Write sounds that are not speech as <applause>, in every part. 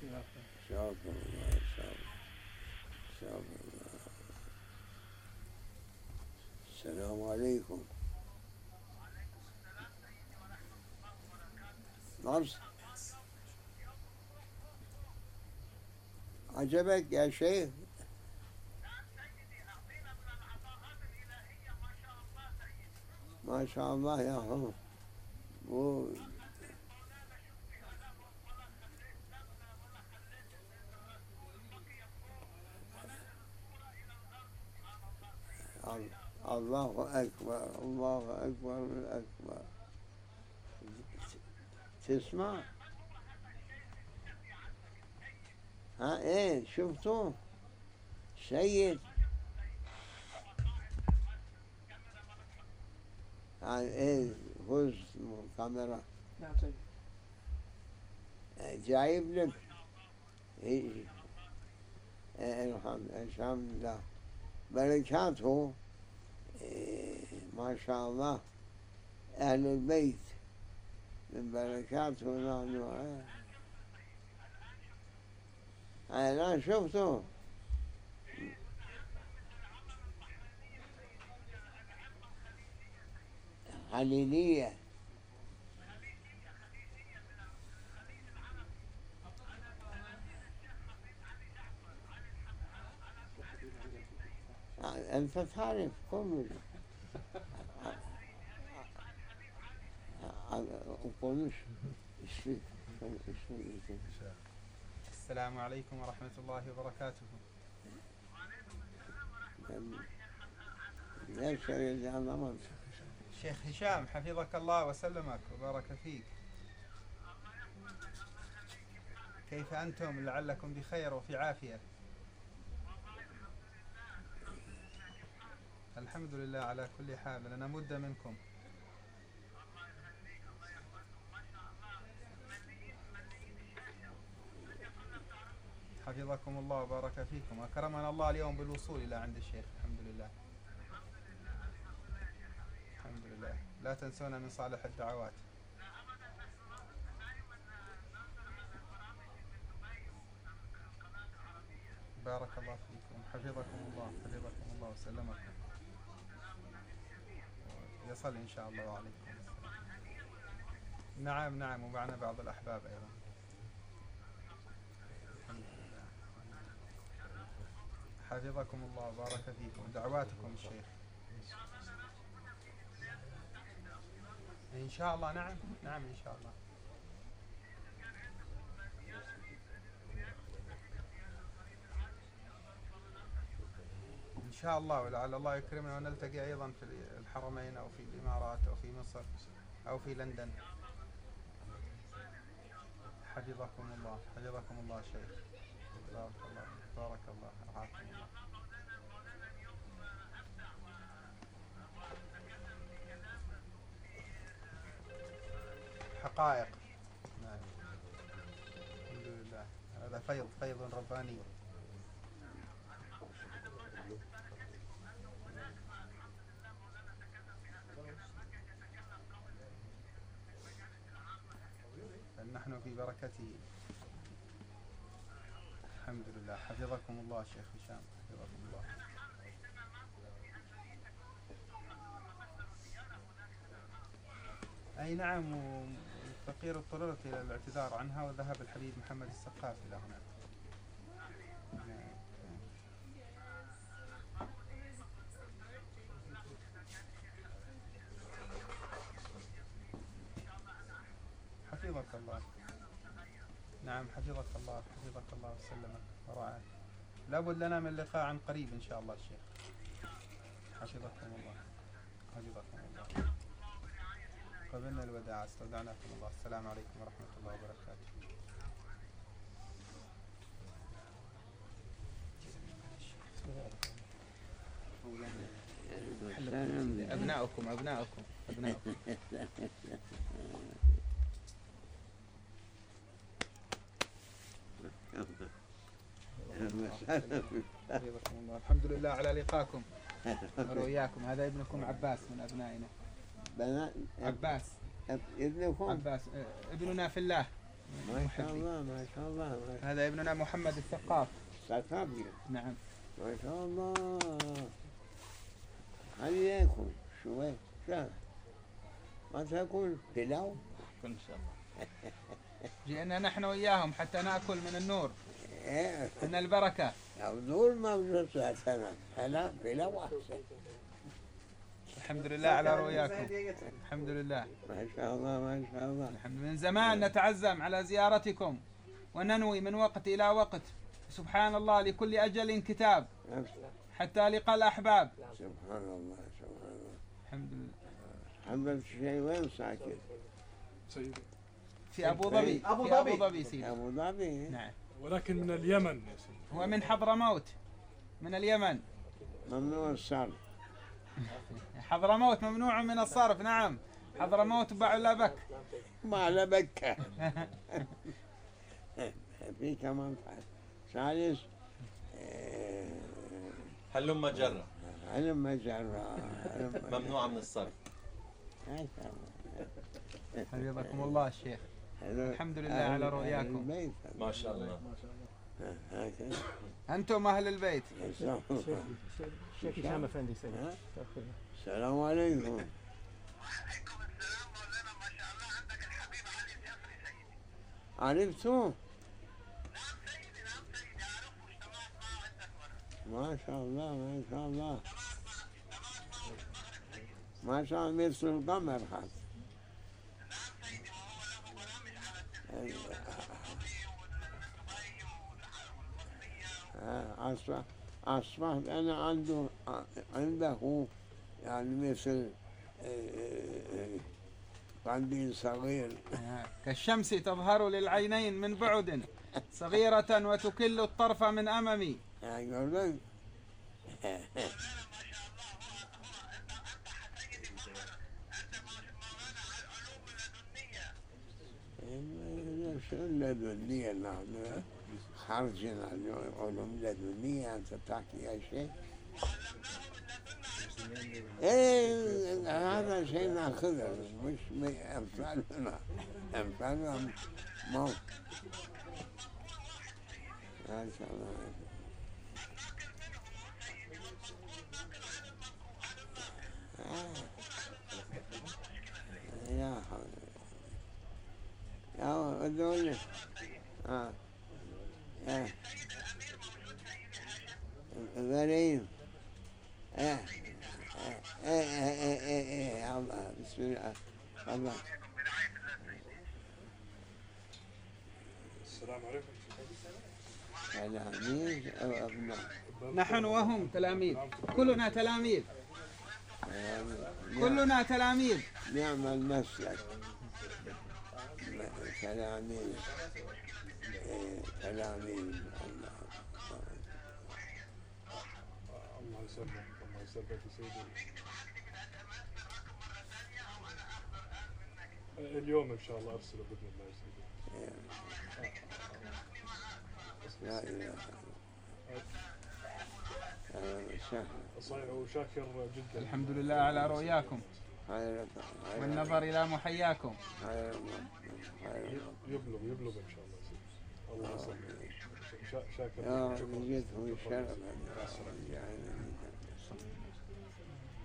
شاكر الله شاكر شاكر الله السلام عليكم نفس عجبك يا شيخ ما شاء الله أكبر الله أكبر الأكبر تسمع؟ ها إيه شفتوا سيد إيه فوز كاميرا. جايب لك. إيه إيه، الحمد لله. بركاته. ما شاء الله أهل البيت من بركاته نحن. أنا شفته خليلية تعرف إيش فيك السلام عليكم ورحمة الله وبركاته. ليش شيخ هشام حفظك الله وسلمك وبارك فيك. كيف أنتم؟ لعلكم بخير وفي عافية. الحمد لله على كل حال لنا مدة منكم. حفظكم الله وبارك فيكم. أكرمنا الله اليوم بالوصول إلى عند الشيخ. الحمد لله. الحمد لله. لا تنسونا من صالح الدعوات. بارك الله فيكم. حفظكم الله. حفظكم الله. وسلمكم. يصل إن شاء الله وعليكم السلام. نعم نعم ومعنا بعض الأحباب أيضا. الحمد لله حفظكم الله وبارك فيكم. دعواتكم الشيخ. إن شاء الله نعم نعم إن شاء الله إن شاء الله ولعل الله يكرمنا ونلتقي أيضا في الحرمين أو في الإمارات أو في مصر أو في لندن. حفظكم الله حفظكم الله شيخ. بارك الله بارك الله رعاكم الله حقائق. نعم. الحمد لله. هذا فيض فيض رباني بل نحن في بركته. الحمد لله. حفظكم الله شيخ هشام. حفظكم الله. أي نعم والفقير اضطررت إلى الاعتذار عنها وذهب الحبيب محمد السقاف إلى هناك نعم. حفظك الله نعم حفظك الله حفظك الله وسلمك ورعاك. لابد لنا من لقاء عن قريب إن شاء الله الشيخ حفظكم الله حفظكم الله. قبلنا الوداع استودعناكم الله. السلام عليكم ورحمة الله وبركاته. أبناؤكم أبناؤكم أبناؤكم حفظكم الله الحمد لله على لقاكم ورؤياكم هذا ابنكم عباس من أبنائنا. بنات عباس. ابنكم؟ عباس. آه، ابننا في الله. ما شاء الله ما شاء الله ما شاء هذا ابننا محمد الثقاف. الله ثقافي نعم. ما شاء الله. هل ياكل شوي. شهر ما تاكل بلاو إن شاء الله. جئنا نحن وإياهم حتى نأكل من النور. إيه. من البركة. دول موجود سنة هلا بلاو احسن الحمد لله على رؤياكم. الحمد لله. ما شاء الله ما شاء الله. الحمد من زمان نتعزم على زيارتكم وننوي من وقت إلى وقت. سبحان الله لكل أجل كتاب. حتى لقى الأحباب. سبحان الله سبحان الله. الحمد لله. حبيت شيء وين ساكن؟ سيدي. في أبو ظبي في ظبي. أبو ظبي سيدي أبو ظبي. نعم. ولكن من اليمن يا سيدي. هو من حضرموت. من اليمن. ممنوع الصرف. حضرموت ممنوع من الصرف نعم. حضرموت باع بك. <laughs> ما على بكة في كمان ثالث هلم مجرة علم مجرة. ممنوعة من الصرف. <laughs> حفظكم الله الشيخ الحمد لله أهل- على رؤياكم. البيت. ما شاء الله. هكذا. أنتم أهل البيت. الشيخ هشام أفندي سيدي ها؟ السلام عليكم. عرفتوا؟ ما شاء الله. ما شاء الله ما شاء الله مثل القمر حتى. آه، أصبح أصبحت أنا عنده عنده يعني مثل آه، آه، قنديل صغير. كالشمس تظهر للعينين من بعد صغيرة وتكل الطرف من أمامي. لك شو اللدنية نحن عن علوم لدنية أنت تحكي يا شيء إيه هذا شيء ناخذه مش امثالنا امثالنا موت ما شاء الله. يا حول يا ادوني آه يا غريب آه إيه إيه إيه إيه إيه الله بسم الله الله السلام عليكم تلاميذ أو ابناء نحن وهم تلاميذ. كلنا تلاميذ. كلنا تلاميذ. نعم المسلك تلاميذ. تلاميذ. الله يسلمك الله يسلمك سيدي اليوم إن شاء الله ارسله باذن الله يا سيدي لا إله إلا الله. صحيح وشاكر جدا. الحمد لله على رؤياكم. والنظر إلى محياكم. يبلغ يبلغ إن شاء الله. الله يسلمك. شا- شاكر شرفا يعني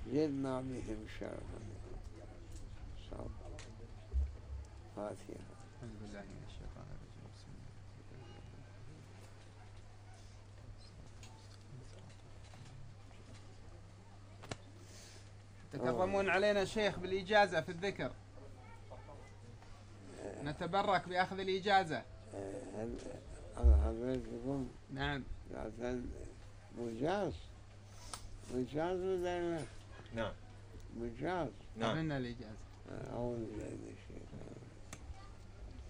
زدنا بهم شرفا صوت فاتحة. أعوذ بالله من الشيطان الرجيم بسم الله تكرمون علينا شيخ بالإجازة في الذكر. نتبرك بأخذ الإجازة. حضرتكم نعم. عشان مجاز مجاز ولا نعم. مجاز نعم قبلنا الإجازة. أعوذ بالله من الشيطان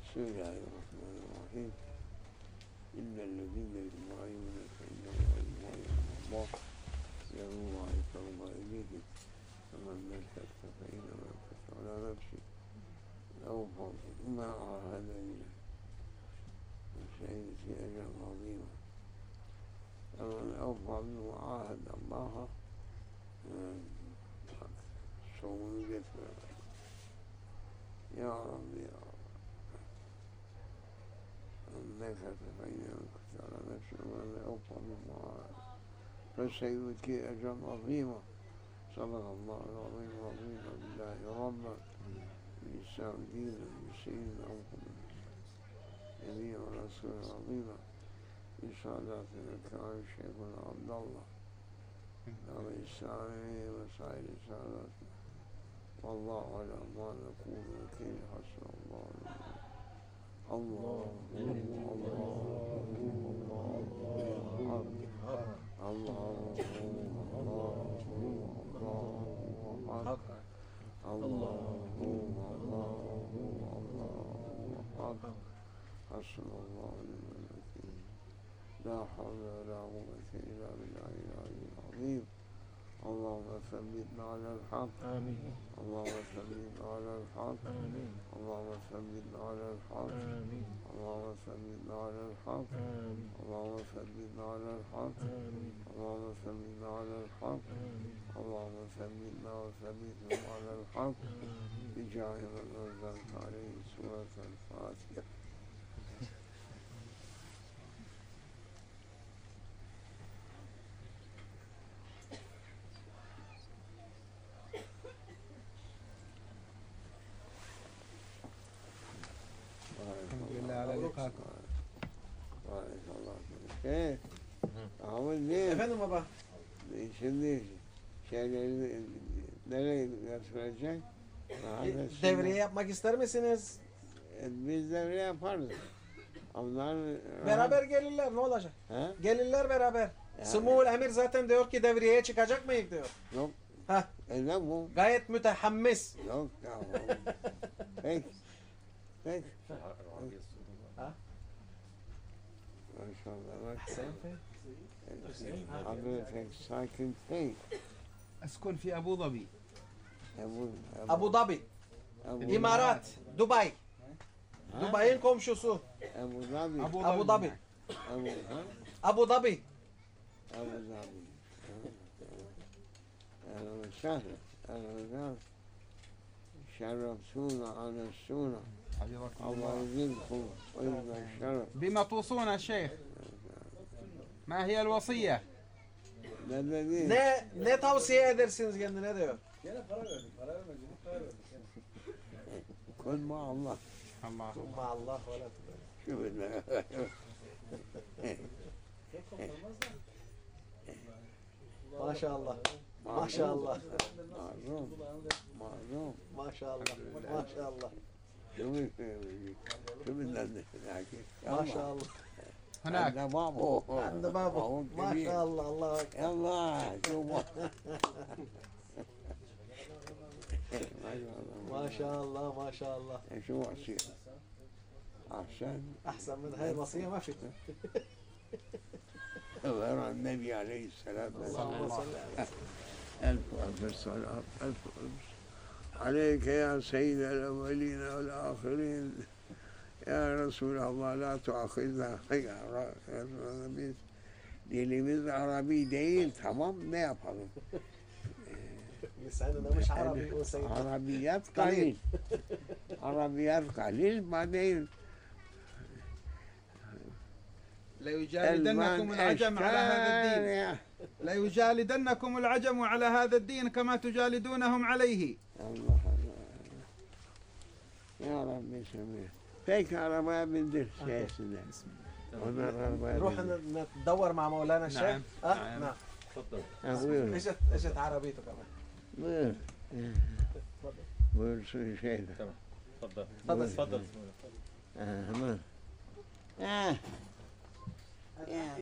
بسم الله الرحمن الرحيم. إن الذين يجمعون فإن الله له عليك الله فمن نشأت فإنما نشأت على نفسه أو فضل ما عاهد إليه وشهد في أجر عظيمة. فمن أوفى بما عاهد الله صوم يا رب يا رب إنك تبين ترى نفس من يوفى بما فسيؤتي أجرا عظيما صدق الله العظيم رضينا بالله ربا بالإسلام دينا بسيدنا محمد نبيا ورسولا عظيما بسعادتنا الكرام شيخنا عبد الله عليه السلام وسائر سعادتنا والله على ما نقول وكيل حسن الله. الله الله الله الله الله الله لا حول ولا قوة إلا بالله العلي العظيم. اللهم ثبتنا على الحق. آمين. اللهم ثبتنا على الحق. آمين. اللهم ثبتنا على الحق. آمين. اللهم ثبتنا على الحق. آمين. اللهم ثبتنا على الحق. آمين. اللهم ثبتنا على الحق. آمين. اللهم ثبتنا على الحق. بجاه من أنزلت عليه سورة الفاتحة Efendim baba. E, şimdi şeyleri e, nereye götürecek? E, devriye yapmak ister misiniz? E, biz devriye yaparız. Onlar beraber gelirler ne olacak? He? Gelirler beraber. Yani. Sımul Emir zaten diyor ki devriyeye çıkacak mıyız diyor. Yok. Ha. E bu? Gayet mütehammis. Yok ya. <laughs> Peki. Peki. Also, the right same thing? Same thing. دبي exciting thing. أسكن في أبو ظبي. أبو ظبي أبو ظبي. أبو ظبي ابو ظبي ابو ظبي أبو ظبي. أبو ظبي. أبو ظبي. أبو ظبي. أبو ظبي. ابو ظبي أبو ظبي أبو ظبي أبو ظبي أبو ظبي ابو ظبي ابو ظبي رسول حفظكم الله الله يزيدكم ويبقى الشرف بما توصون الشيخ ما هي الوصية بدني Ne ne tavsiye edersiniz kendine diyor. كن مع الله الله Allah ve la شوف ال- Maşallah. معروف Maşallah. معروف معروف Maşallah. Maşallah. شوف شوف ال- Maşallah. هناك عند بابو Anne baba. بابو كبير. Maşallah. Allah ekber. يلا شوف ما شاء الله Maşallah. Maşallah. شو أصير أحسن Ahsen min hay vasiye ma fi. غير النبي عليه السلام Allahümme salli ala ألف ألف الصلاة ألف ألف عليك يا سيد الأولين والآخرين يا رسول الله لا تؤاخذنا يا رسول الله dilimiz Arabi değil tamam ne yapalım? Lisanına mش عربي وسيد Arabiyat kalil. Arabiyat kalil ma değil. ليجالدنكم العجم على هذا الدين. ليجالدنكم العجم على هذا الدين كما تجالدونهم عليه. Ya Rabbi semih. Peki arabaya bindir şeysine. Onlar arabaya نروح. ندور مع مولانا الشيخ نعم. أه نعم. نعم تفضل. اجت إجت عربيته كمان şeyde. تفضل تفضل. تفضل Ha, Yeah.